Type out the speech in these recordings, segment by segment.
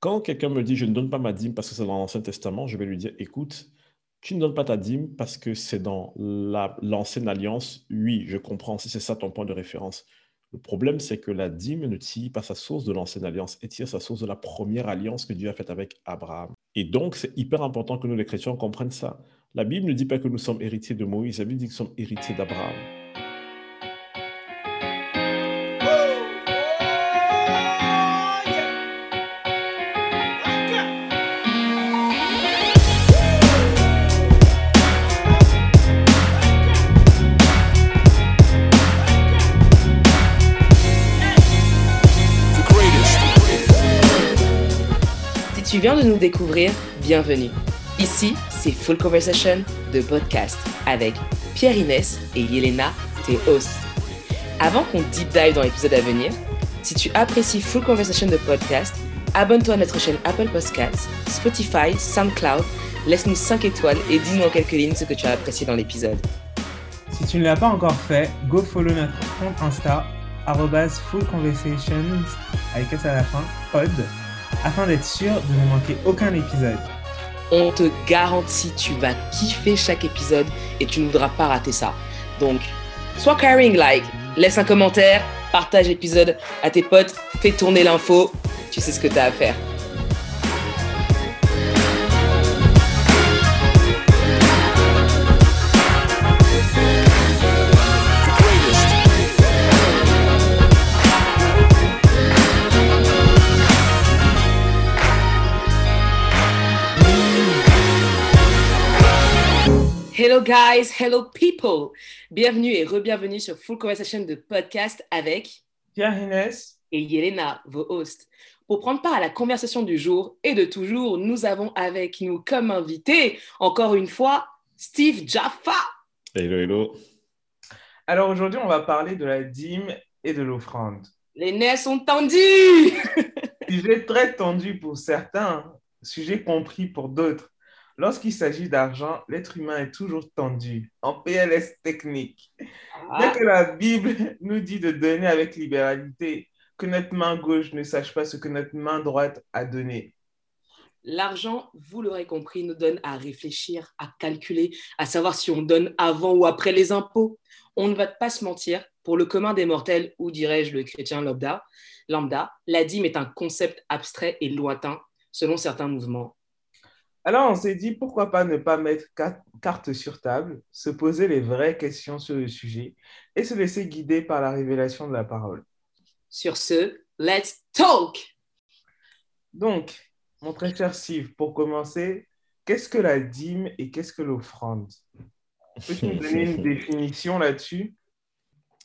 Quand quelqu'un me dit je ne donne pas ma dîme parce que c'est dans l'Ancien Testament, je vais lui dire écoute, tu ne donnes pas ta dîme parce que c'est dans l'ancienne alliance. Oui, je comprends si c'est ça ton point de référence. Le problème, c'est que la dîme ne tire pas sa source de l'ancienne alliance, elle tire sa source de la première alliance que Dieu a faite avec Abraham. Et donc, c'est hyper important que nous, les chrétiens, comprennent ça. La Bible ne dit pas que nous sommes héritiers de Moïse, la Bible dit que nous sommes héritiers d'Abraham. De nous découvrir, bienvenue. Ici, c'est Full Conversation de podcast avec Pierre Inès et Yelena, tes hosts. Avant qu'on deep dive dans l'épisode à venir, si tu apprécies Full Conversation de podcast, abonne-toi à notre chaîne Apple Podcasts, Spotify, SoundCloud, laisse-nous 5 étoiles et dis-nous en quelques lignes ce que tu as apprécié dans l'épisode. Si tu ne l'as pas encore fait, go follow notre compte Insta, Full Conversations, avec S à la fin, pod, afin d'être sûr de ne manquer aucun épisode. On te garantit, tu vas kiffer chaque épisode et tu ne voudras pas rater ça. Donc, sois caring like, laisse un commentaire, partage l'épisode à tes potes, fais tourner l'info, tu sais ce que tu as à faire. Guys, hello people. Bienvenue et re-bienvenue sur Full Conversation de podcast avec Pierre Inès et Yelena, vos hosts. Pour prendre part à la conversation du jour et de toujours, nous avons avec nous comme invité, encore une fois, Steve Jaffa. Hello, hello. Alors aujourd'hui, on va parler de la dîme et de l'offrande. Les nerfs sont tendus. sujet très tendu pour certains, sujet compris pour d'autres. Lorsqu'il s'agit d'argent, l'être humain est toujours tendu, en PLS technique. Ah. Dès que la Bible nous dit de donner avec libéralité, que notre main gauche ne sache pas ce que notre main droite a donné. L'argent, vous l'aurez compris, nous donne à réfléchir, à calculer, à savoir si on donne avant ou après les impôts. On ne va pas se mentir, pour le commun des mortels, ou dirais-je le chrétien lambda, lambda, la dîme est un concept abstrait et lointain selon certains mouvements alors, on s'est dit, pourquoi pas ne pas mettre carte sur table, se poser les vraies questions sur le sujet et se laisser guider par la révélation de la parole. Sur ce, let's talk! Donc, mon très cher Steve, pour commencer, qu'est-ce que la dîme et qu'est-ce que l'offrande? Peux-tu nous donner une définition là-dessus?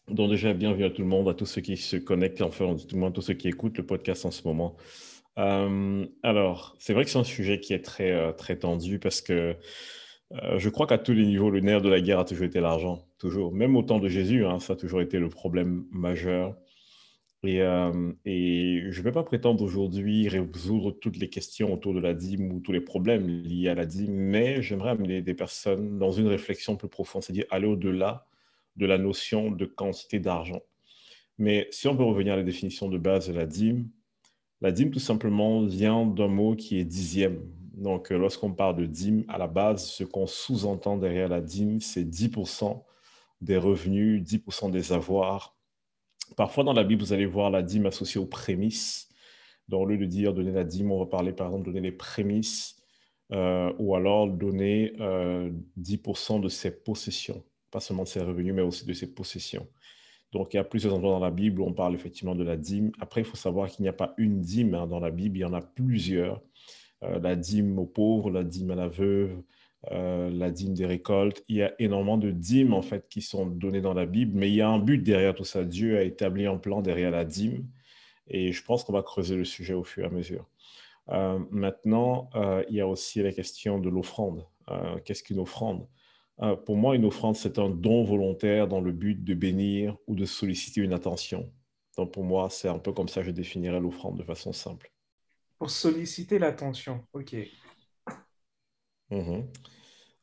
Donc déjà, bienvenue à tout le monde, à tous ceux qui se connectent, enfin, tout le monde, tous ceux qui écoutent le podcast en ce moment. Euh, alors, c'est vrai que c'est un sujet qui est très, euh, très tendu parce que euh, je crois qu'à tous les niveaux, le nerf de la guerre a toujours été l'argent. Toujours. Même au temps de Jésus, hein, ça a toujours été le problème majeur. Et, et je ne vais pas prétendre aujourd'hui résoudre toutes les questions autour de la dîme ou tous les problèmes liés à la dîme, mais j'aimerais amener des personnes dans une réflexion plus profonde, c'est-à-dire aller au-delà de la notion de quantité d'argent. Mais si on peut revenir à la définition de base de la dîme, la dîme, tout simplement, vient d'un mot qui est dixième. Donc, euh, lorsqu'on parle de dîme, à la base, ce qu'on sous-entend derrière la dîme, c'est 10% des revenus, 10% des avoirs. Parfois, dans la Bible, vous allez voir la dîme associée aux prémices. Donc, au lieu de dire donner la dîme, on va parler par exemple donner les prémices euh, ou alors donner 10% euh, de ses possessions. Pas seulement de ses revenus, mais aussi de ses possessions. Donc, il y a plusieurs endroits dans la Bible où on parle effectivement de la dîme. Après, il faut savoir qu'il n'y a pas une dîme hein, dans la Bible, il y en a plusieurs. Euh, la dîme aux pauvres, la dîme à la veuve, euh, la dîme des récoltes. Il y a énormément de dîmes en fait qui sont données dans la Bible, mais il y a un but derrière tout ça. Dieu a établi un plan derrière la dîme, et je pense qu'on va creuser le sujet au fur et à mesure. Euh, maintenant, il y a aussi la question de l'offrande. Qu'est-ce qu'une offrande? Euh, pour moi, une offrande, c'est un don volontaire dans le but de bénir ou de solliciter une attention. Donc pour moi, c'est un peu comme ça que je définirais l'offrande de façon simple. Pour solliciter l'attention, ok. Mhm.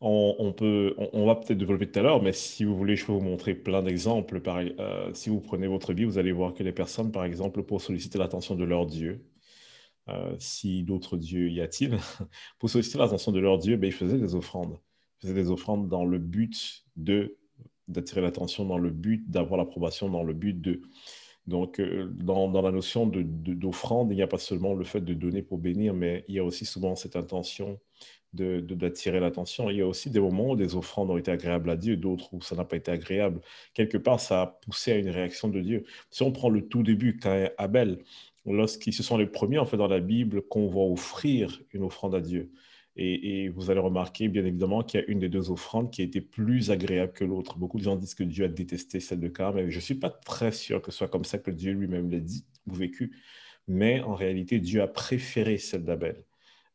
On, peut, on, va peut-être développer tout à l'heure, mais si vous voulez, je peux vous montrer plein d'exemples. Euh, si vous prenez votre Bible, vous allez voir que les personnes, par exemple, pour solliciter l'attention de leur Dieu, si d'autres dieux y a-t-il, pour solliciter l'attention de leur Dieu, ben, ils faisaient des offrandes. Ils faisaient des offrandes dans le but de d'attirer l'attention, dans le but d'avoir l'approbation, dans le but de... Donc, dans, dans, la notion d'offrande, de, il n'y a pas seulement le fait de donner pour bénir, mais il y a aussi souvent cette intention d'attirer de, l'attention. Il y a aussi des moments où des offrandes ont été agréables à Dieu, d'autres où ça n'a pas été agréable. Quelque part, ça a poussé à une réaction de Dieu. Si on prend le tout début, quand Abel, lorsqu'ils se sont les premiers, en fait, dans la Bible, qu'on va offrir une offrande à Dieu. Et, vous allez remarquer, bien évidemment, qu'il y a une des deux offrandes qui a été plus agréable que l'autre. Beaucoup de gens disent que Dieu a détesté celle de Cain, mais je ne suis pas très sûr que ce soit comme ça que Dieu lui-même l'a dit ou vécu. Mais en réalité, Dieu a préféré celle d'Abel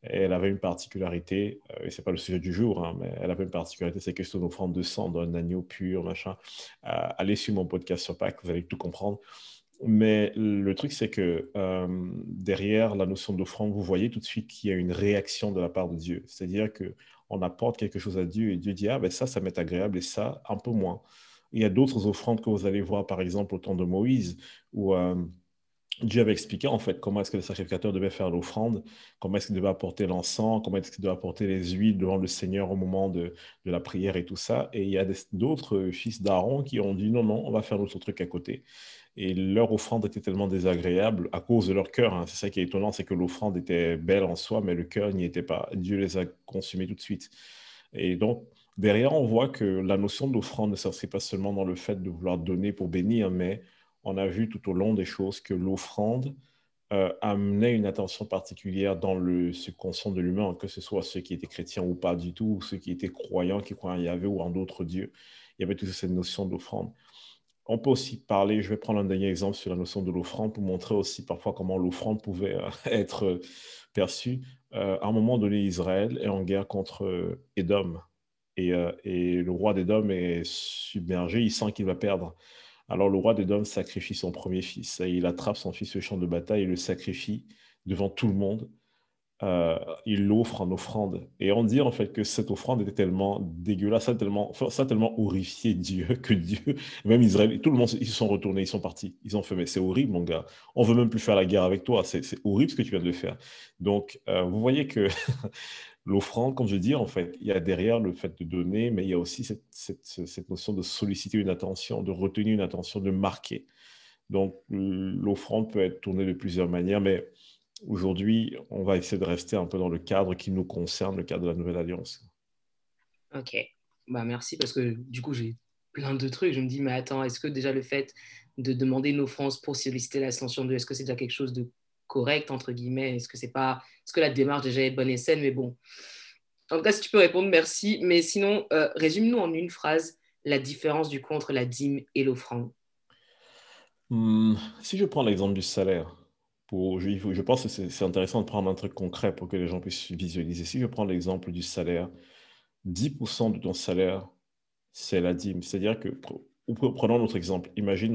elle avait une particularité, euh, et ce n'est pas le sujet du jour, hein, mais elle avait une particularité, c'est que c'est une offrande de sang d'un agneau pur, machin. Allez sur mon podcast sur Pâques, vous allez tout comprendre. Mais le truc, c'est que euh, derrière la notion d'offrande, vous voyez tout de suite qu'il y a une réaction de la part de Dieu. C'est-à-dire qu'on apporte quelque chose à Dieu et Dieu dit, ah ben ça, ça m'est agréable et ça, un peu moins. Il y a d'autres offrandes que vous allez voir, par exemple, au temps de Moïse, où Dieu avait expliqué en fait comment est-ce que le sacrificateur devait faire l'offrande, comment est-ce qu'il devait apporter l'encens, comment est-ce qu'il devait apporter les huiles devant le Seigneur au moment de, la prière et tout ça. Et il y a d'autres fils d'Aaron qui ont dit non, non, on va faire notre truc à côté. Et leur offrande était tellement désagréable à cause de leur cœur. Hein. C'est ça qui est étonnant, c'est que l'offrande était belle en soi, mais le cœur n'y était pas. Dieu les a consumés tout de suite. Et donc, derrière, on voit que la notion d'offrande ne s'inscrit pas seulement dans le fait de vouloir donner pour bénir, mais on a vu tout au long des choses que l'offrande euh, amenait une attention particulière dans le subconscient de l'humain, que ce soit ceux qui étaient chrétiens ou pas du tout, ou ceux qui étaient croyants, qui croyaient y avait ou en d'autres dieux. Il y avait toute cette notion d'offrande. On peut aussi parler, je vais prendre un dernier exemple sur la notion de l'offrande pour montrer aussi parfois comment l'offrande pouvait euh, être perçue. Euh, à un moment donné, Israël est en guerre contre Édom. Et, et le roi d'Édom est submergé, il sent qu'il va perdre. Alors le roi d'Édom sacrifie son premier fils. Et il attrape son fils au champ de bataille et le sacrifie devant tout le monde. Euh, il l'offre en offrande. Et on dit en fait que cette offrande était tellement dégueulasse, ça tellement, ça tellement horrifié Dieu que Dieu, même Israël, tout le monde, ils se sont retournés, ils sont partis. Ils ont fait, mais c'est horrible mon gars, on veut même plus faire la guerre avec toi, c'est horrible ce que tu viens de faire. Donc euh, vous voyez que l'offrande, comme je dis, en fait, il y a derrière le fait de donner, mais il y a aussi cette, notion de solliciter une attention, de retenir une attention, de marquer. Donc, l'offrande peut être tournée de plusieurs manières, mais aujourd'hui, on va essayer de rester un peu dans le cadre qui nous concerne, le cadre de la Nouvelle Alliance. Ok, bah, merci, parce que du coup, j'ai plein de trucs. Je me dis, mais attends, est-ce que déjà le fait de demander une offrande pour solliciter l'ascension de, est-ce que c'est déjà quelque chose de correct, entre guillemets? Est-ce que c'est pas. Est-ce que la démarche déjà est bonne et saine? Mais bon. En tout cas, si tu peux répondre, merci. Mais sinon, euh, résume-nous en une phrase la différence du coup entre la dîme et l'offrande. Hmm, si je prends l'exemple du salaire, je, pense que c'est intéressant de prendre un truc concret pour que les gens puissent visualiser. Si je prends l'exemple du salaire, 10% de ton salaire, c'est la dîme. C'est-à-dire que prenons notre exemple. Imaginez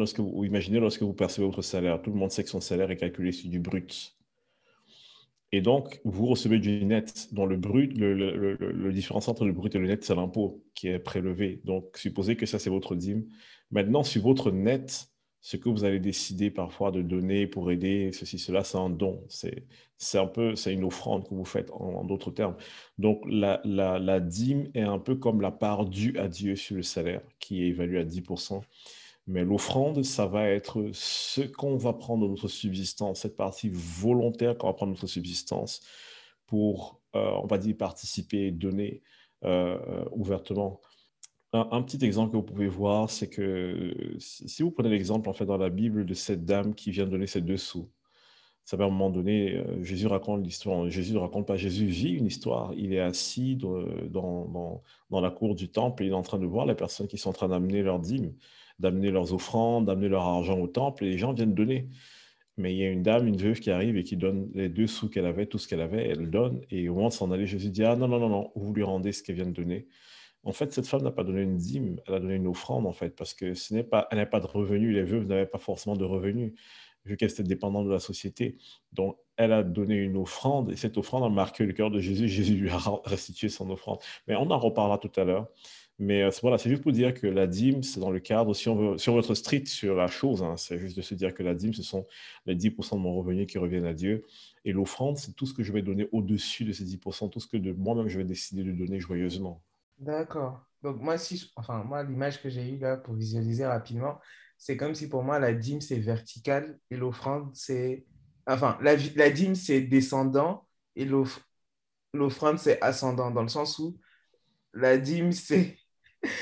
lorsque vous percevez votre salaire. Tout le monde sait que son salaire est calculé sur du brut. Et donc, vous recevez du net, dont le brut, le, le, le, différence entre le brut et le net, c'est l'impôt qui est prélevé. Donc, supposez que ça, c'est votre dîme. Maintenant, sur votre net, ce que vous allez décider parfois de donner pour aider, ceci, cela, c'est un don. C'est un peu, c'est une offrande que vous faites en, d'autres termes. Donc, la, la, dîme est un peu comme la part due à Dieu sur le salaire, qui est évalué à 10%. Mais l'offrande, ça va être ce qu'on va prendre de notre subsistance, cette partie volontaire qu'on va prendre de notre subsistance pour, euh, on va dire, participer, donner euh, euh, ouvertement. Un, petit exemple que vous pouvez voir, c'est que si vous prenez l'exemple en fait dans la Bible de cette dame qui vient donner ses deux sous, ça va à un moment donné, euh, Jésus raconte l'histoire. Jésus ne raconte pas, Jésus vit une histoire. Il est assis dans, dans, dans, la cour du temple et il est en train de voir les personnes qui sont en train d'amener leurs dîmes, d'amener leurs offrandes, d'amener leur argent au temple et les gens viennent donner. Mais il y a une dame, une veuve qui arrive et qui donne les deux sous qu'elle avait, tout ce qu'elle avait, elle donne. Et au moment de s'en aller, Jésus dit Ah non, non, non, non, vous lui rendez ce qu'elle vient de donner. En fait, cette femme n'a pas donné une dîme, elle a donné une offrande, en fait, parce que ce n'est pas, elle n'a pas de revenus, les veuves n'avaient pas forcément de revenus, vu qu'elle était dépendante de la société. Donc, elle a donné une offrande et cette offrande a marqué le cœur de Jésus. Jésus lui a restitué son offrande. Mais on en reparlera tout à l'heure. Mais euh, voilà, c'est juste pour dire que la dîme, c'est dans le cadre, si on veut, veut être strict sur la chose, hein, c'est juste de se dire que la dîme, ce sont les 10% de mon revenu qui reviennent à Dieu. Et l'offrande, c'est tout ce que je vais donner au-dessus de ces 10%, tout ce que de moi-même je vais décider de donner joyeusement. D'accord. Donc moi, si, enfin, moi, l'image que j'ai eue là pour visualiser rapidement, c'est comme si pour moi, la dîme, c'est vertical et l'offrande, c'est... Enfin, la, la dîme, c'est descendant et l'offrande, c'est ascendant, dans le sens où la dîme, c'est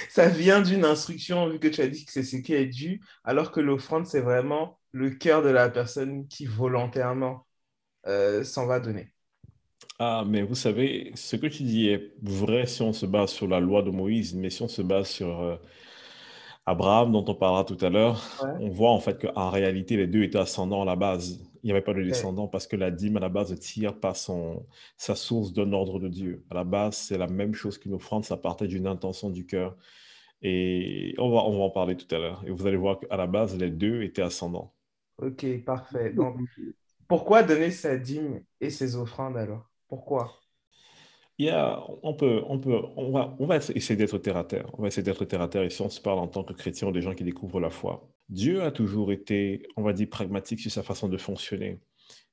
ça vient d'une instruction, vu que tu as dit que c'est ce qui est dû, alors que l'offrande, c'est vraiment le cœur de la personne qui volontairement euh, s'en va donner. Ah, mais vous savez, ce que tu dis est vrai si on se base sur la loi de Moïse, mais si on se base sur euh, Abraham, dont on parlera tout à l'heure, on voit en fait qu'en réalité, les deux étaient ascendants à la base. Il n'y avait pas de descendant parce que la dîme à la base tire par son, sa source d'un ordre de Dieu. À la base, c'est la même chose qu'une offrande, ça partait d'une intention du cœur. Et on va, on va en parler tout à l'heure. Et vous allez voir qu'à la base, les deux étaient ascendants. Ok, parfait. Donc, pourquoi donner sa dîme et ses offrandes alors? Pourquoi? Il on peut, on peut, on va, on va essayer d'être terre à terre. On va essayer d'être terre à terre ici. On se parle en tant que chrétien ou des gens qui découvrent la foi. Dieu a toujours été, on va dire, pragmatique sur sa façon de fonctionner.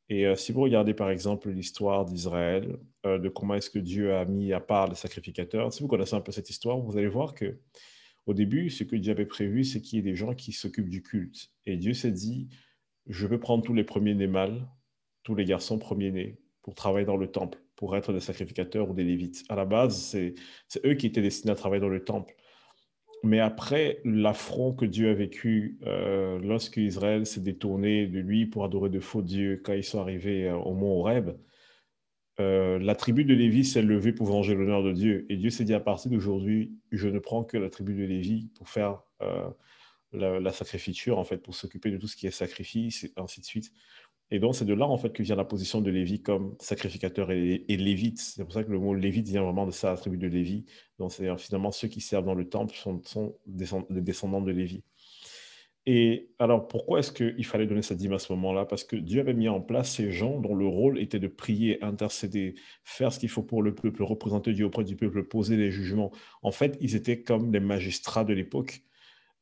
Et euh, si vous regardez par exemple l'histoire d'Israël, euh, de comment est-ce que Dieu a mis à part les sacrificateurs, si vous connaissez un peu cette histoire, vous allez voir que au début, ce que Dieu avait prévu, c'est qu'il y ait des gens qui s'occupent du culte. Et Dieu s'est dit, je veux prendre tous les premiers-nés mâles, tous les garçons premiers-nés, pour travailler dans le temple pour être des sacrificateurs ou des lévites. À la base, c'est eux qui étaient destinés à travailler dans le temple. Mais après l'affront que Dieu a vécu euh, lorsque Israël s'est détourné de lui pour adorer de faux dieux quand ils sont arrivés euh, au mont Horeb, euh, la tribu de Lévi s'est levée pour venger l'honneur de Dieu. Et Dieu s'est dit à partir d'aujourd'hui, je ne prends que la tribu de Lévi pour faire la, la, en fait, pour s'occuper de tout ce qui est sacrifice, et ainsi de suite. Et donc, c'est de là, en fait, que vient la position de Lévi comme sacrificateur et, lévite. C'est pour ça que le mot lévite vient vraiment de la tribu de Lévi. Donc, c'est finalement ceux qui servent dans le temple sont, sont les descendants de Lévi. Et alors, pourquoi est-ce qu'il fallait donner sa dîme à ce moment-là? Parce que Dieu avait mis en place ces gens dont le rôle était de prier, intercéder, faire ce qu'il faut pour le peuple, représenter Dieu auprès du peuple, poser les jugements. En fait, ils étaient comme les magistrats de l'époque.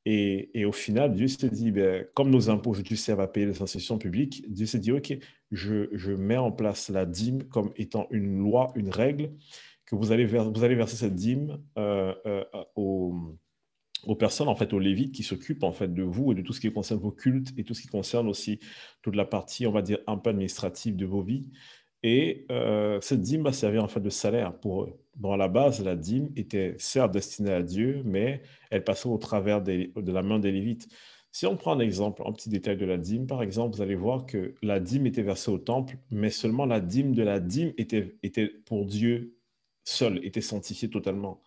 Et, au final, Dieu s'est dit, ben, comme nos impôts aujourd'hui servent à payer les institutions publiques, Dieu s'est dit, OK, je, mets en place la dîme comme étant une loi, une règle, que vous allez, vous allez verser cette dîme euh, euh, aux, personnes, en fait, aux lévites qui s'occupent en fait de vous et de tout ce qui concerne vos cultes et tout ce qui concerne aussi toute la partie, on va dire, un peu administrative de vos vies. Et euh, cette dîme va servir en fait de salaire pour eux. Bon, à la base, la dîme était certes destinée à Dieu, mais elle passait au travers de la main des Lévites. Si on prend un exemple, un petit détail de la dîme, par exemple, vous allez voir que la dîme était versée au temple, mais seulement la dîme de la dîme était, était pour Dieu seul, était sanctifiée totalement.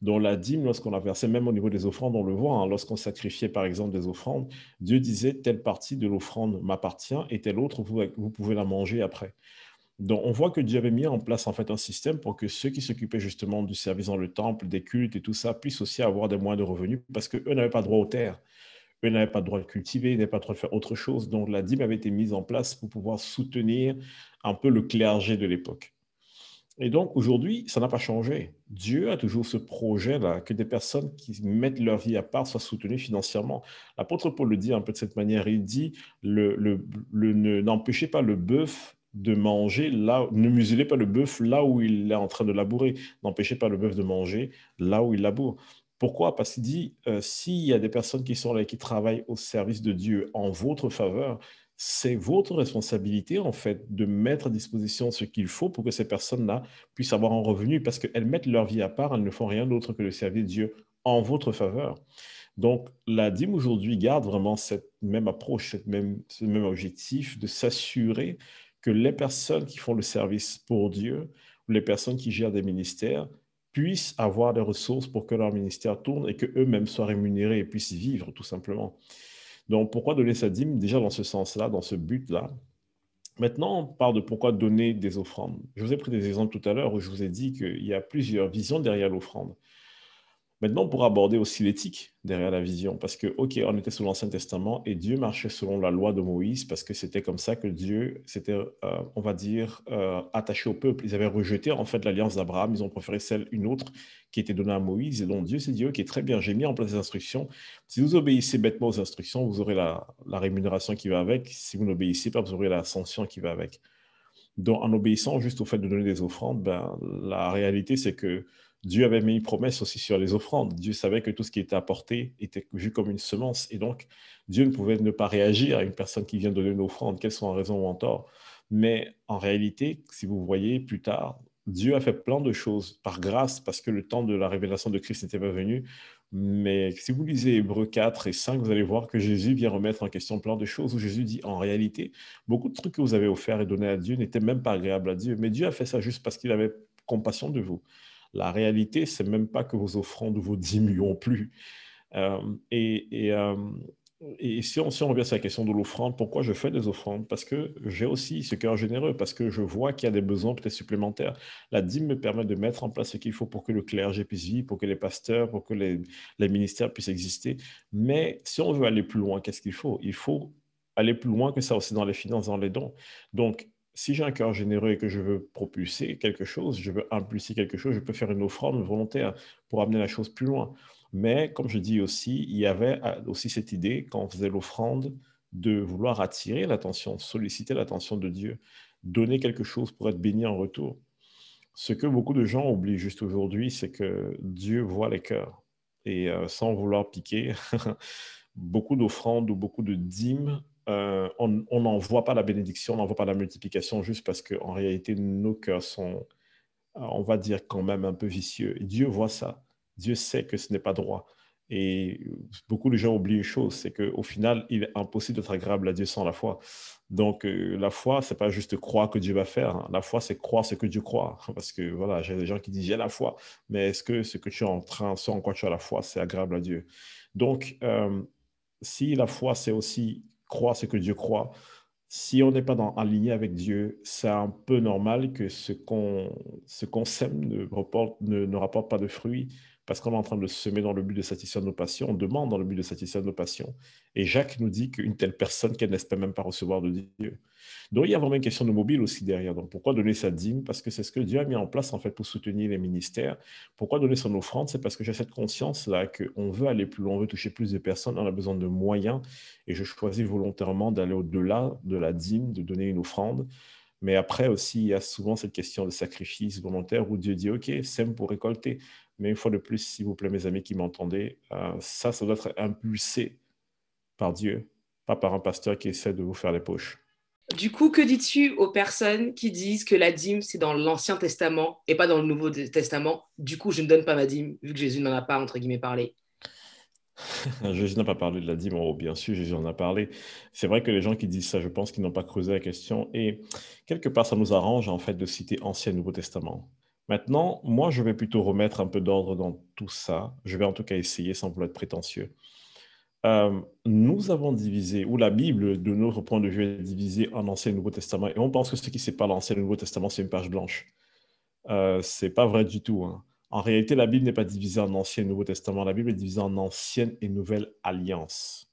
Donc la dîme, lorsqu'on la versait, même au niveau des offrandes, on le voit, hein, lorsqu'on sacrifiait par exemple des offrandes, Dieu disait telle partie de l'offrande m'appartient et telle autre, vous pouvez la manger après. Donc, on voit que Dieu avait mis en place en fait un système pour que ceux qui s'occupaient justement du service dans le temple, des cultes et tout ça, puissent aussi avoir des moyens de revenus parce qu'eux n'avaient pas droit aux terres. Eux n'avaient pas le droit de cultiver, n'avaient pas le droit de faire autre chose. Donc, la dîme avait été mise en place pour pouvoir soutenir un peu le clergé de l'époque. Et donc, aujourd'hui, ça n'a pas changé. Dieu a toujours ce projet-là, que des personnes qui mettent leur vie à part soient soutenues financièrement. L'apôtre Paul le dit un peu de cette manière. Il dit, le, le, n'empêchez pas le bœuf de manger là, ne muselez pas le bœuf là où il est en train de labourer, n'empêchez pas le bœuf de manger là où il laboure. Pourquoi? Parce qu'il dit, euh, s'il y a des personnes qui sont là et qui travaillent au service de Dieu en votre faveur, c'est votre responsabilité, en fait, de mettre à disposition ce qu'il faut pour que ces personnes-là puissent avoir un revenu, parce qu'elles mettent leur vie à part, elles ne font rien d'autre que de servir Dieu en votre faveur. Donc, la dîme aujourd'hui garde vraiment cette même approche, cette même, ce même objectif de s'assurer que les personnes qui font le service pour Dieu, ou les personnes qui gèrent des ministères, puissent avoir des ressources pour que leur ministère tourne et qu'eux-mêmes soient rémunérés et puissent vivre, tout simplement. Donc, pourquoi donner sa dîme? Déjà dans ce sens-là, dans ce but-là. Maintenant, on parle de pourquoi donner des offrandes. Je vous ai pris des exemples tout à l'heure où je vous ai dit qu'il y a plusieurs visions derrière l'offrande. Maintenant, pour aborder aussi l'éthique derrière la vision, parce que, OK, on était sous l'Ancien Testament et Dieu marchait selon la loi de Moïse, parce que c'était comme ça que Dieu s'était, euh, on va dire, euh, attaché au peuple. Ils avaient rejeté en fait l'alliance d'Abraham, ils ont préféré celle, une autre qui était donnée à Moïse. Et donc Dieu s'est dit, OK, très bien, j'ai mis en place des instructions. Si vous obéissez bêtement aux instructions, vous aurez la, rémunération qui va avec. Si vous n'obéissez pas, vous aurez la sanction qui va avec. Donc, en obéissant juste au fait de donner des offrandes, ben, la réalité, c'est que Dieu avait mis une promesse aussi sur les offrandes. Dieu savait que tout ce qui était apporté était vu comme une semence. Et donc, Dieu ne pouvait ne pas réagir à une personne qui vient donner une offrande, qu'elle soit en raison ou en tort. Mais en réalité, si vous voyez plus tard, Dieu a fait plein de choses par grâce, parce que le temps de la révélation de Christ n'était pas venu. Mais si vous lisez Hébreux 4 et 5, vous allez voir que Jésus vient remettre en question plein de choses où Jésus dit en réalité, beaucoup de trucs que vous avez offerts et donnés à Dieu n'étaient même pas agréables à Dieu. Mais Dieu a fait ça juste parce qu'il avait compassion de vous. La réalité, c'est même pas que vos offrandes ou vos dîmes lui ont plu. Euh, et, euh, et, si, on, si, on, revient sur la question de l'offrande, pourquoi je fais des offrandes? Parce que j'ai aussi ce cœur généreux, parce que je vois qu'il y a des besoins peut-être supplémentaires. La dîme me permet de mettre en place ce qu'il faut pour que le clergé puisse vivre, pour que les pasteurs, pour que les, les ministères puissent exister. Mais si on veut aller plus loin, qu'est-ce qu'il faut? Il faut aller plus loin que ça aussi dans les finances, dans les dons. Donc, si j'ai un cœur généreux et que je veux propulser quelque chose, je veux impulser quelque chose, je peux faire une offrande volontaire pour amener la chose plus loin. Mais comme je dis aussi, il y avait euh, aussi cette idée, quand on faisait l'offrande, de vouloir attirer l'attention, solliciter l'attention de Dieu, donner quelque chose pour être béni en retour. Ce que beaucoup de gens oublient juste aujourd'hui, c'est que Dieu voit les cœurs. Et euh, sans vouloir piquer, beaucoup d'offrandes ou beaucoup de dîmes euh, on n'en voit pas la bénédiction, on n'en voit pas la multiplication juste parce qu'en réalité, nos cœurs sont, euh, on va dire, quand même un peu vicieux. Dieu voit ça. Dieu sait que ce n'est pas droit. Et beaucoup de gens oublient une chose, c'est qu'au final, il est impossible d'être agréable à Dieu sans la foi. Donc, euh, la foi, c'est pas juste croire que Dieu va faire. Hein. La foi, c'est croire ce que Dieu croit. Parce que voilà, j'ai des gens qui disent j'ai la foi, mais est-ce que ce que tu es en train, ce en quoi tu as la foi, c'est agréable à Dieu? Donc, si la foi, c'est aussi croire ce que Dieu croit, si on n'est pas dans, aligné avec Dieu, c'est un peu normal que ce qu'on qu'on sème ne, ne, ne rapporte pas de fruits parce qu'on est en train de semer dans le but de satisfaire nos passions, on demande dans le but de satisfaire nos passions. Et Jacques nous dit qu'une telle personne qu'elle n'espère même pas recevoir de Dieu. Donc il y a vraiment une question de mobile aussi derrière. Donc pourquoi donner sa dîme Parce que c'est ce que Dieu a mis en place en fait pour soutenir les ministères. Pourquoi donner son offrande? C'est parce que j'ai cette conscience-là qu'on veut aller plus loin, on veut toucher plus de personnes, on a besoin de moyens. Et je choisis volontairement d'aller au-delà de la dîme, de donner une offrande. Mais après aussi, il y a souvent cette question de sacrifice volontaire où Dieu dit, OK, sème pour récolter. Mais une fois de plus, s'il vous plaît, mes amis qui m'entendez, euh, ça, ça doit être impulsé par Dieu, pas par un pasteur qui essaie de vous faire les poches. Du coup, que dis-tu aux personnes qui disent que la dîme, c'est dans l'Ancien Testament et pas dans le Nouveau Testament? Du coup, je ne donne pas ma dîme, vu que Jésus n'en a pas, entre guillemets, parlé. Jésus n'a pas parlé de la dîme, oh, bien sûr, Jésus en a parlé. C'est vrai que les gens qui disent ça, je pense qu'ils n'ont pas creusé la question. Et quelque part, ça nous arrange, en fait, de citer Ancien et Nouveau Testament. Maintenant, moi, je vais plutôt remettre un peu d'ordre dans tout ça. Je vais en tout cas essayer sans vouloir être prétentieux. Euh, nous avons divisé, ou la Bible, de notre point de vue, est divisée en Ancien et Nouveau Testament. Et on pense que ce qui sépare l'Ancien et le Nouveau Testament, c'est une page blanche. Euh, ce n'est pas vrai du tout. Hein. En réalité, la Bible n'est pas divisée en Ancien et Nouveau Testament. La Bible est divisée en Ancienne et Nouvelle Alliance.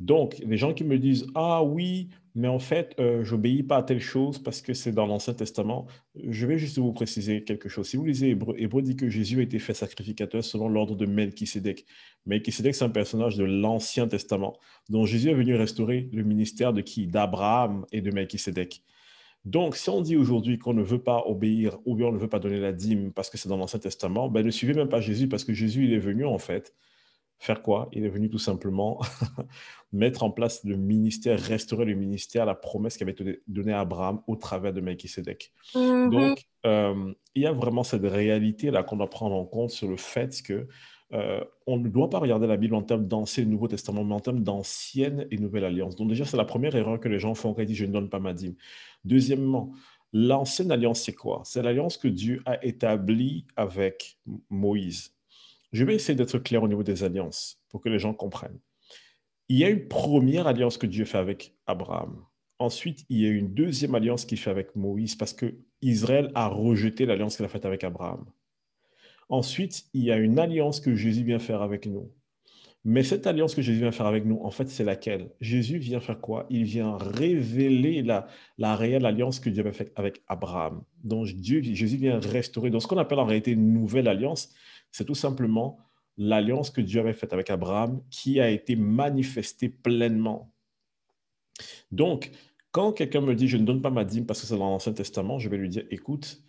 Donc, les gens qui me disent Ah oui, mais en fait, euh, je n'obéis pas à telle chose parce que c'est dans l'Ancien Testament, je vais juste vous préciser quelque chose. Si vous lisez Hébreu, Hébreu dit que Jésus a été fait sacrificateur selon l'ordre de Melchisedec. Melchisedec, c'est un personnage de l'Ancien Testament, dont Jésus est venu restaurer le ministère de qui? D'Abraham et de Melchisedec. Donc, si on dit aujourd'hui qu'on ne veut pas obéir ou bien on ne veut pas donner la dîme parce que c'est dans l'Ancien Testament, ben ne suivez même pas Jésus parce que Jésus, il est venu en fait faire quoi? Il est venu tout simplement mettre en place le ministère, restaurer le ministère, la promesse qui avait été donnée à Abraham au travers de Melchisedec. Mm Donc, euh, il y a vraiment cette réalité-là qu'on doit prendre en compte sur le fait que euh, on ne doit pas regarder la Bible en termes d'Ancien et Nouveau Testament, mais en termes d'Ancienne et Nouvelle Alliance. Donc déjà, c'est la première erreur que les gens font quand ils disent « je ne donne pas ma dîme ». Deuxièmement, l'ancienne alliance, c'est quoi? C'est l'alliance que Dieu a établie avec Moïse. Je vais essayer d'être clair au niveau des alliances pour que les gens comprennent. Il y a une première alliance que Dieu fait avec Abraham. Ensuite, il y a une deuxième alliance qu'il fait avec Moïse parce que Israël a rejeté l'alliance qu'il a faite avec Abraham. Ensuite, il y a une alliance que Jésus vient faire avec nous. Mais cette alliance que Jésus vient faire avec nous, en fait, c'est laquelle? Jésus vient faire quoi? Il vient révéler la, réelle alliance que Dieu avait faite avec Abraham. Donc, Jésus vient restaurer. Donc, ce qu'on appelle en réalité une nouvelle alliance, c'est tout simplement l'alliance que Dieu avait faite avec Abraham qui a été manifestée pleinement. Donc, quand quelqu'un me dit je ne donne pas ma dîme parce que c'est dans l'Ancien Testament, je vais lui dire écoute,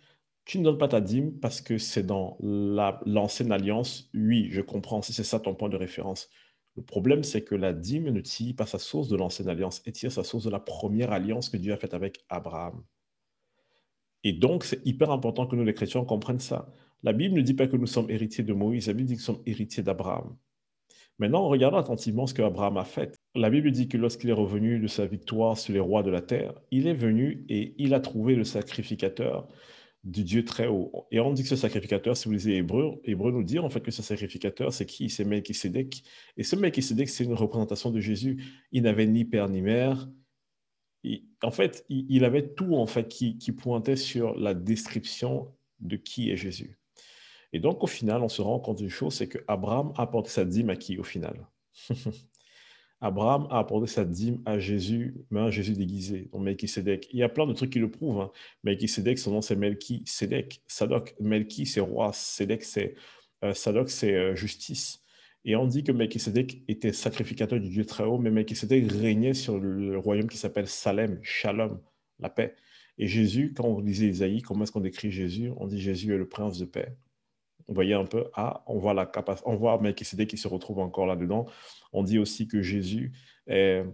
tu ne donnes pas ta dîme parce que c'est dans l'ancienne alliance. Oui, je comprends si c'est ça ton point de référence. Le problème, c'est que la dîme ne tire pas sa source de l'ancienne alliance, elle tire sa source de la première alliance que Dieu a faite avec Abraham. Et donc, c'est hyper important que nous, les chrétiens, comprennent ça. La Bible ne dit pas que nous sommes héritiers de Moïse, la Bible dit que nous sommes héritiers d'Abraham. Maintenant, regardons attentivement ce qu'Abraham a fait. La Bible dit que lorsqu'il est revenu de sa victoire sur les rois de la terre, il est venu et il a trouvé le sacrificateur du Dieu très haut. Et on dit que ce sacrificateur, si vous lisez Hébreu, Hébreu nous dit en fait que ce sacrificateur, c'est qui? C'est Melchisedec. Et ce Melchisedec, c'est une représentation de Jésus. Il n'avait ni père ni mère. en fait, il, avait tout en fait qui pointait sur la description de qui est Jésus. Et donc, au final, on se rend compte d'une chose, c'est que Abraham a apporté sa dîme à qui au final? Abraham a apporté sa dîme à Jésus, mais un Jésus déguisé, donc Melchisedec. Il y a plein de trucs qui le prouvent. Hein. Melchisedec, son nom c'est Melchisedec. Sadok, Melchi c'est roi, Sedek c'est euh, euh, justice. Et on dit que Melchisedec était sacrificateur du Dieu très haut, mais Melchisedec régnait sur le royaume qui s'appelle Salem, Shalom, la paix. Et Jésus, quand on lisait Isaïe, comment est-ce qu'on décrit Jésus? On dit Jésus est le prince de paix. Vous un peu, ah, on voit la capacité, on voit Melchizedek qui se retrouve encore là-dedans. On dit aussi que Jésus est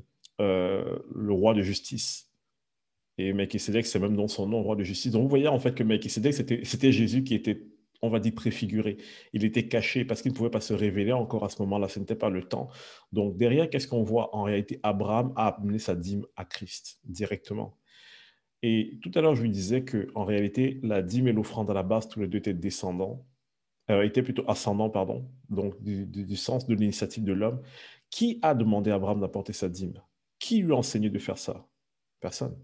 euh, le roi de justice. Et Melchizedek, c'est même dans son nom, roi de justice. Donc vous voyez en fait que Melchizedek, c'était Jésus qui était, on va dire, préfiguré. Il était caché parce qu'il ne pouvait pas se révéler encore à ce moment-là. Ce n'était pas le temps. Donc derrière, qu'est-ce qu'on voit? En réalité, Abraham a amené sa dîme à Christ directement. Et tout à l'heure, je lui disais qu'en réalité, la dîme et l'offrande à la base, tous les deux étaient descendants euh, était plutôt ascendant, pardon, donc du, sens de l'initiative de l'homme. Qui a demandé à Abraham d'apporter sa dîme? Qui lui a enseigné de faire ça? Personne.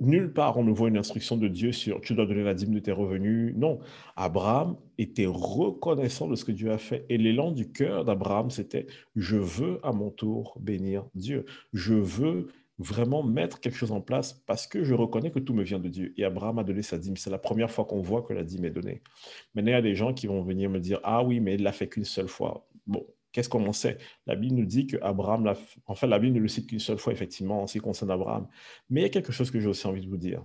Nulle part on ne voit une instruction de Dieu sur tu dois donner la dîme de tes revenus. Non, Abraham était reconnaissant de ce que Dieu a fait. Et l'élan du cœur d'Abraham, c'était je veux à mon tour bénir Dieu. Je veux vraiment mettre quelque chose en place parce que je reconnais que tout me vient de Dieu. Et Abraham a donné sa dîme. C'est la première fois qu'on voit que la dîme est donnée. Maintenant, il y a des gens qui vont venir me dire, ah oui, mais il l'a fait qu'une seule fois. Bon, qu'est-ce qu'on en sait? La Bible nous dit que Abraham l'a fait, la Bible ne le cite qu'une seule fois, effectivement, en ce qui concerne Abraham. Mais il y a quelque chose que j'ai aussi envie de vous dire.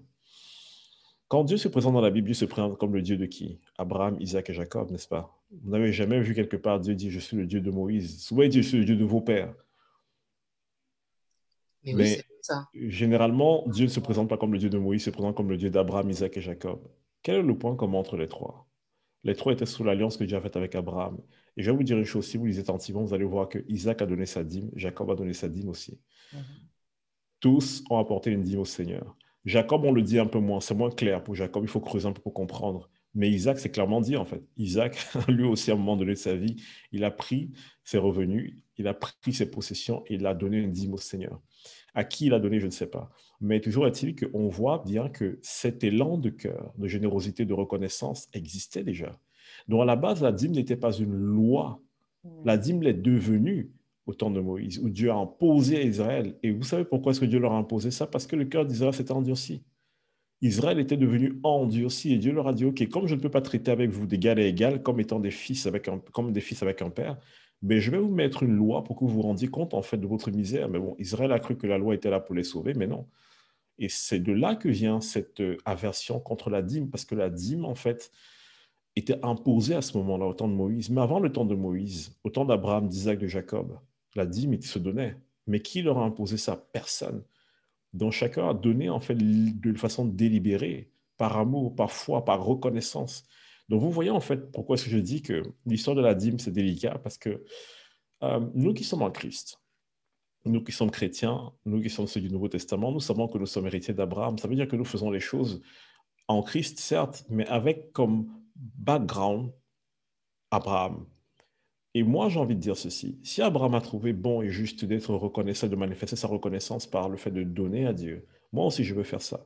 Quand Dieu se présente dans la Bible, Dieu se présente comme le Dieu de qui? Abraham, Isaac et Jacob, n'est-ce pas? Vous n'avez jamais vu quelque part Dieu dire, je suis le Dieu de Moïse. Souvent, il dit, je suis le Dieu de vos pères. Mais, généralement, Dieu ne se présente pas comme le Dieu de Moïse, il se présente comme le Dieu d'Abraham, Isaac et Jacob. Quel est le point commun entre les trois? Les trois étaient sous l'alliance que Dieu a faite avec Abraham. Et je vais vous dire une chose, si vous lisez attentivement, vous allez voir que Isaac a donné sa dîme, Jacob a donné sa dîme aussi. Mhm. Tous ont apporté une dîme au Seigneur. Jacob, on le dit un peu moins, c'est moins clair pour Jacob, il faut creuser un peu pour comprendre. Mais Isaac, c'est clairement dit en fait. Isaac, lui aussi, à un moment donné de sa vie, il a pris ses revenus, il a pris ses possessions et il a donné une dîme au Seigneur. À qui il a donné, je ne sais pas. Mais toujours est-il qu'on voit bien que cet élan de cœur, de générosité, de reconnaissance existait déjà. Donc à la base, la dîme n'était pas une loi. La dîme l'est devenue au temps de Moïse, où Dieu a imposé à Israël. Et vous savez pourquoi est-ce que Dieu leur a imposé ça? Parce que le cœur d'Israël s'était endurci. Israël était devenu endurci et Dieu leur a dit, OK, comme je ne peux pas traiter avec vous d'égal à égal comme étant des fils avec un, comme des fils avec un père, mais je vais vous mettre une loi pour que vous vous rendiez compte en fait de votre misère. Mais bon, Israël a cru que la loi était là pour les sauver, mais non. Et c'est de là que vient cette euh, aversion contre la dîme, parce que la dîme, en fait, était imposée à ce moment-là, au temps de Moïse. Mais avant le temps de Moïse, au temps d'Abraham, d'Isaac, de Jacob, la dîme se donnait. Mais qui leur a imposé ça? Personne. Donc chacun a donné, en fait, de façon délibérée, par amour, par foi, par reconnaissance. Donc, vous voyez en fait pourquoi est-ce que je dis que l'histoire de la dîme, c'est délicat, parce que euh, nous qui sommes en Christ, nous qui sommes chrétiens, nous qui sommes ceux du Nouveau Testament, nous savons que nous sommes héritiers d'Abraham. Ça veut dire que nous faisons les choses en Christ, certes, mais avec comme background Abraham. Et moi, j'ai envie de dire ceci. Si Abraham a trouvé bon et juste d'être reconnaissant, de manifester sa reconnaissance par le fait de donner à Dieu, moi aussi, je veux faire ça.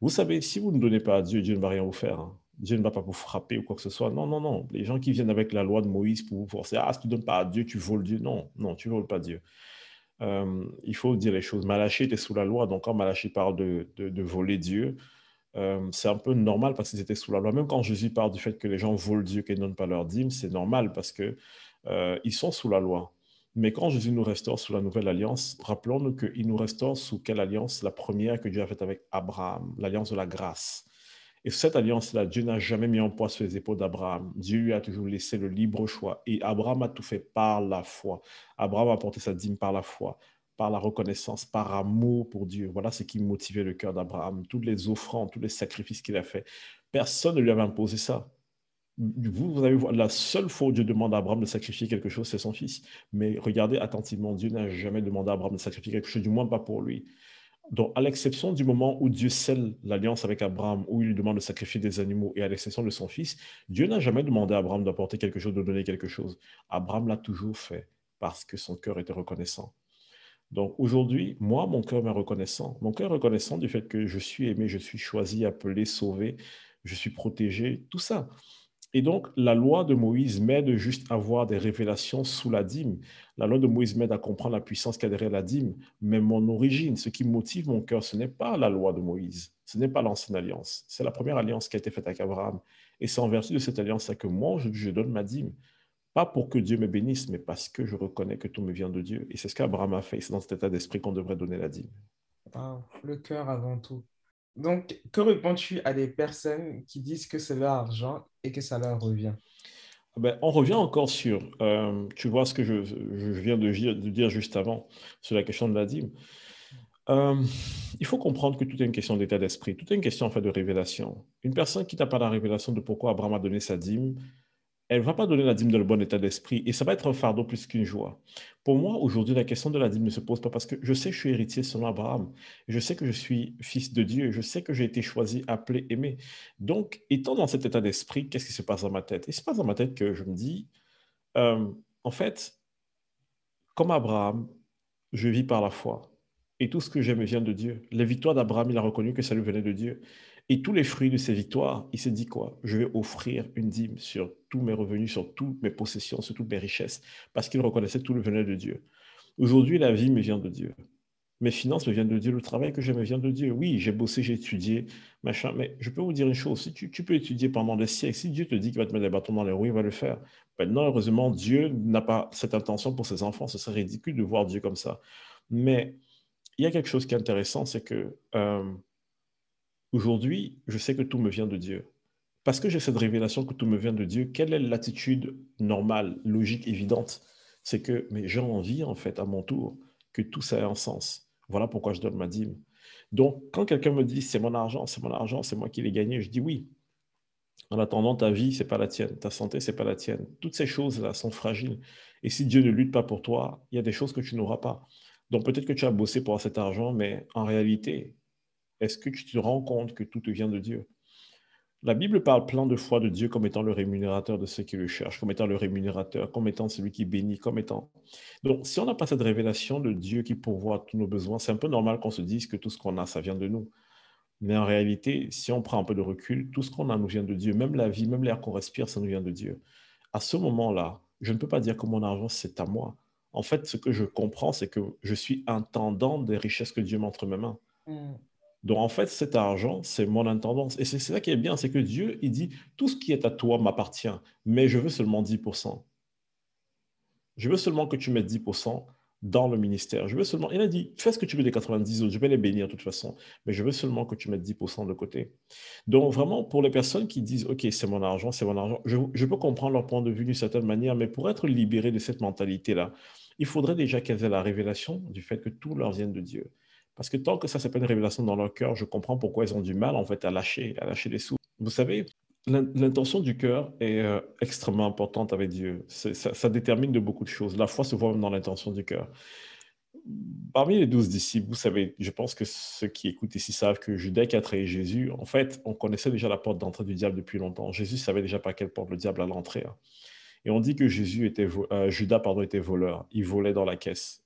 Vous savez, si vous ne donnez pas à Dieu, Dieu ne va rien vous faire. Hein. Dieu ne va pas vous frapper ou quoi que ce soit. Non, non, non. Les gens qui viennent avec la loi de Moïse pour vous forcer, ah, si tu ne donnes pas à Dieu, tu voles Dieu. Non, non, tu ne voles pas Dieu. Euh, il faut dire les choses. Malachi était sous la loi, donc quand Malachi parle de, de, voler Dieu, euh, c'est un peu normal parce qu'ils étaient sous la loi. Même quand Jésus parle du fait que les gens volent Dieu, qu'ils ne donnent pas leur dîme, c'est normal parce qu'ils euh, sont sous la loi. Mais quand Jésus nous restaure sous la nouvelle alliance, rappelons-nous qu'il nous restaure sous quelle alliance? La première que Dieu a faite avec Abraham, l'alliance de la grâce. Et cette alliance-là, Dieu n'a jamais mis en poids sur les épaules d'Abraham. Dieu lui a toujours laissé le libre choix. Et Abraham a tout fait par la foi. Abraham a porté sa dîme par la foi, par la reconnaissance, par amour pour Dieu. Voilà ce qui motivait le cœur d'Abraham. Toutes les offrandes, tous les sacrifices qu'il a fait. Personne ne lui avait imposé ça. Vous, vous avez la seule fois où Dieu demande à Abraham de sacrifier quelque chose, c'est son fils. Mais regardez attentivement, Dieu n'a jamais demandé à Abraham de sacrifier quelque chose, du moins pas pour lui. Donc, à l'exception du moment où Dieu scelle l'alliance avec Abraham, où il lui demande de sacrifier des animaux, et à l'exception de son fils, Dieu n'a jamais demandé à Abraham d'apporter quelque chose, de donner quelque chose. Abraham l'a toujours fait parce que son cœur était reconnaissant. Donc aujourd'hui, moi, mon cœur est reconnaissant. Mon cœur est reconnaissant du fait que je suis aimé, je suis choisi, appelé, sauvé, je suis protégé, tout ça. Et donc, la loi de Moïse m'aide juste à avoir des révélations sous la dîme. La loi de Moïse m'aide à comprendre la puissance qu'il y a derrière la dîme. Mais mon origine, ce qui motive mon cœur, ce n'est pas la loi de Moïse. Ce n'est pas l'ancienne alliance. C'est la première alliance qui a été faite avec Abraham. Et c'est en vertu de cette alliance-là que moi, je, donne ma dîme. Pas pour que Dieu me bénisse, mais parce que je reconnais que tout me vient de Dieu. Et c'est ce qu'Abraham a fait. C'est dans cet état d'esprit qu'on devrait donner la dîme. le cœur avant tout. Donc, que réponds-tu à des personnes qui disent que c'est leur argent et que ça leur revient ah ben, on revient encore sur, euh, tu vois ce que je, viens de dire, juste avant, sur la question de la dîme. Euh, il faut comprendre que tout est une question d'état d'esprit, tout est une question en fait de révélation. Une personne qui n'a pas la révélation de pourquoi Abraham a donné sa dîme, elle ne va pas donner la dîme dans le bon état d'esprit et ça va être un fardeau plus qu'une joie. Pour moi, aujourd'hui, la question de la dîme ne se pose pas parce que je sais que je suis héritier selon Abraham. Je sais que je suis fils de Dieu. Je sais que j'ai été choisi, appelé, aimé. Donc, étant dans cet état d'esprit, qu'est-ce qui se passe dans ma tête? Il se passe dans ma tête que je me dis, euh, en fait, comme Abraham, je vis par la foi. Et tout ce que j'aime vient de Dieu. Les victoires d'Abraham, il a reconnu que ça lui venait de Dieu. Et tous les fruits de ces victoires, il s'est dit quoi? Je vais offrir une dîme sur tous mes revenus, sur toutes mes possessions, sur toutes mes richesses, parce qu'il reconnaissait tout le venait de Dieu. Aujourd'hui, la vie me vient de Dieu. Mes finances me viennent de Dieu, le travail que j'ai me vient de Dieu. Oui, j'ai bossé, j'ai étudié, machin, mais je peux vous dire une chose, si tu, peux étudier pendant des siècles, si Dieu te dit qu'il va te mettre des bâtons dans les roues, il va le faire. Maintenant, heureusement, Dieu n'a pas cette intention pour ses enfants. Ce serait ridicule de voir Dieu comme ça. Mais il y a quelque chose qui est intéressant, c'est que euh, Aujourd'hui, je sais que tout me vient de Dieu. Parce que j'ai cette révélation que tout me vient de Dieu, quelle est l'attitude normale, logique, évidente? C'est que mais j'ai envie, en fait, à mon tour, que tout ça ait un sens. Voilà pourquoi je donne ma dîme. Donc, quand quelqu'un me dit c'est mon argent, c'est mon argent, c'est moi qui l'ai gagné, je dis oui. En attendant, ta vie, c'est pas la tienne. Ta santé, c'est pas la tienne. Toutes ces choses-là sont fragiles. Et si Dieu ne lutte pas pour toi, il y a des choses que tu n'auras pas. Donc, peut-être que tu as bossé pour cet argent, mais en réalité, est-ce que tu te rends compte que tout te vient de Dieu? La Bible parle plein de fois de Dieu comme étant le rémunérateur de ceux qui le cherchent, comme étant le rémunérateur, comme étant celui qui bénit, comme étant... Donc, si on n'a pas cette révélation de Dieu qui pourvoit tous nos besoins, c'est un peu normal qu'on se dise que tout ce qu'on a, ça vient de nous. Mais en réalité, si on prend un peu de recul, tout ce qu'on a nous vient de Dieu. Même la vie, même l'air qu'on respire, ça nous vient de Dieu. À ce moment-là, je ne peux pas dire que mon argent, c'est à moi. En fait, ce que je comprends, c'est que je suis intendant des richesses que Dieu met entre mes mains. Mm. Donc, en fait, cet argent, c'est mon intendance. Et c'est ça qui est bien, c'est que Dieu, il dit, tout ce qui est à toi m'appartient, mais je veux seulement 10%. Je veux seulement que tu mettes 10% dans le ministère. Je veux seulement, il a dit, fais ce que tu veux des 90 autres, je vais les bénir de toute façon, mais je veux seulement que tu mettes 10% de côté. Donc, vraiment, pour les personnes qui disent, OK, c'est mon argent, c'est mon argent, je, peux comprendre leur point de vue d'une certaine manière, mais pour être libéré de cette mentalité-là, il faudrait déjà qu'elles aient la révélation du fait que tout leur vienne de Dieu. Parce que tant que ça, c'est pas une révélation dans leur cœur, je comprends pourquoi ils ont du mal en fait à lâcher, à lâcher les sous. Vous savez, l'intention du cœur est euh, extrêmement importante avec Dieu. Ça, détermine de beaucoup de choses. La foi se voit même dans l'intention du cœur. Parmi les douze disciples, vous savez, je pense que ceux qui écoutent ici savent que Judas qui a trahi Jésus, en fait, on connaissait déjà la porte d'entrée du diable depuis longtemps. Jésus savait déjà par quelle porte le diable allait entrer. Hein. Et on dit que Jésus était, euh, Judas pardon, était voleur. Il volait dans la caisse.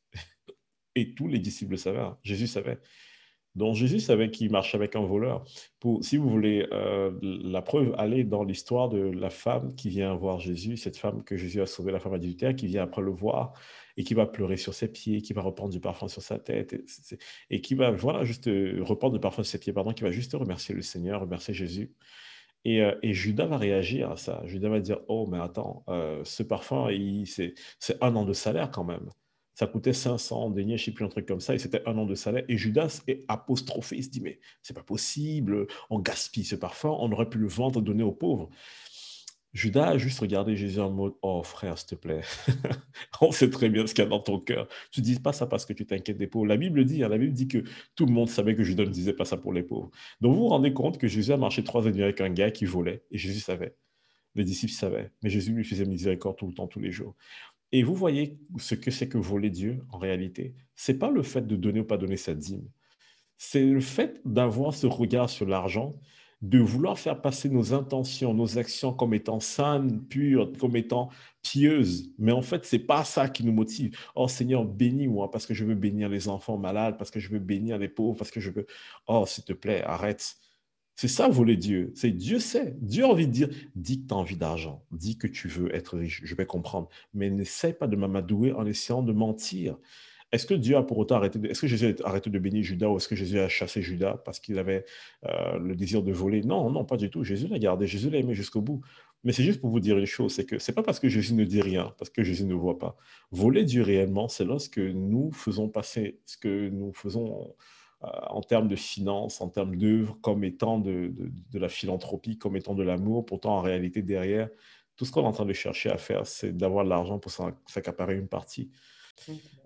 Et tous les disciples le savaient. Hein. Jésus savait. Donc Jésus savait qu'il marchait avec un voleur. Pour, si vous voulez euh, la preuve, allez dans l'histoire de la femme qui vient voir Jésus, cette femme que Jésus a sauvée, la femme adultère, qui vient après le voir et qui va pleurer sur ses pieds, qui va reprendre du parfum sur sa tête, et, qui va, voilà, juste euh, reprendre du parfum sur ses pieds, pardon, qui va juste remercier le Seigneur, remercier Jésus. Et, euh, et, Judas va réagir à ça. Judas va dire, oh, mais attends, ce parfum, c'est un an de salaire quand même. Ça coûtait 500 deniers, je ne sais plus, un truc comme ça, et c'était un an de salaire. Et Judas est apostrophé, il se dit, mais c'est pas possible, on gaspille ce parfum, on aurait pu le vendre, donner aux pauvres. Judas a juste regardé Jésus en mode, oh frère, s'il te plaît, on sait très bien ce qu'il y a dans ton cœur. Tu dis pas ça parce que tu t'inquiètes des pauvres. La Bible dit, hein, la Bible dit que tout le monde savait que Judas ne disait pas ça pour les pauvres. Donc vous vous rendez compte que Jésus a marché trois années avec un gars qui volait, et Jésus savait. Les disciples savaient, mais Jésus lui faisait miséricorde tout le temps, tous les jours. Et vous voyez ce que c'est que voler Dieu en réalité? C'est pas le fait de donner ou pas donner sa dîme. C'est le fait d'avoir ce regard sur l'argent, de vouloir faire passer nos intentions, nos actions comme étant saines, pures, comme étant pieuses. Mais en fait, c'est pas ça qui nous motive. Oh Seigneur, bénis-moi parce que je veux bénir les enfants malades, parce que je veux bénir les pauvres, parce que je veux. Oh, s'il te plaît, arrête. C'est ça, voler Dieu. C'est Dieu sait. Dieu a envie de dire, dis que tu as envie d'argent, dis que tu veux être riche, je vais comprendre. Mais n'essaie pas de m'amadouer en essayant de mentir. Est-ce que Dieu a pour autant arrêté de... Est-ce que Jésus a arrêté de bénir Judas ou est-ce que Jésus a chassé Judas parce qu'il avait euh, le désir de voler? Non, non, pas du tout. Jésus l'a gardé, Jésus l'a aimé jusqu'au bout. Mais c'est juste pour vous dire une chose, c'est que c'est pas parce que Jésus ne dit rien, parce que Jésus ne voit pas. Voler Dieu réellement, c'est lorsque nous faisons passer ce que nous faisons en termes de finances, en termes d'œuvres, comme étant de, la philanthropie, comme étant de l'amour. Pourtant, en réalité, derrière, tout ce qu'on est en train de chercher à faire, c'est d'avoir de l'argent pour s'accaparer une partie.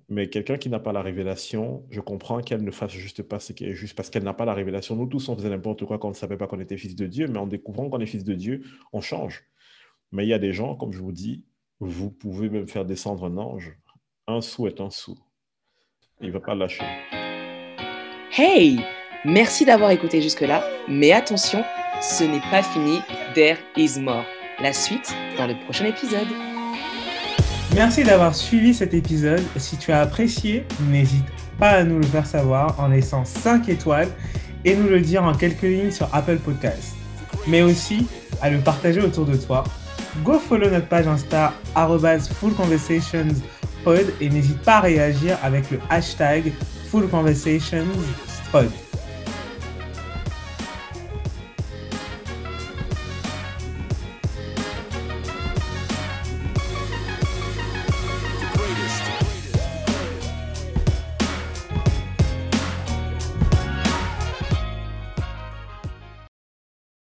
Mais quelqu'un qui n'a pas la révélation, je comprends qu'elle ne fasse juste pas ce qui est juste parce qu'elle n'a pas la révélation. Nous tous, on faisait n'importe quoi quand on ne savait pas qu'on était fils de Dieu, mais en découvrant qu'on est fils de Dieu, on change. Mais il y a des gens, comme je vous dis, vous pouvez même faire descendre un ange. Un sou est un sou. Il ne va pas lâcher. Hey Merci d'avoir écouté jusque-là, mais attention, ce n'est pas fini, There is more. La suite dans le prochain épisode. Merci d'avoir suivi cet épisode. Si tu as apprécié, n'hésite pas à nous le faire savoir en laissant 5 étoiles et nous le dire en quelques lignes sur Apple Podcasts. Mais aussi à le partager autour de toi. Go follow notre page Insta fullconversationspod et n'hésite pas à réagir avec le hashtag fullconversations Pod.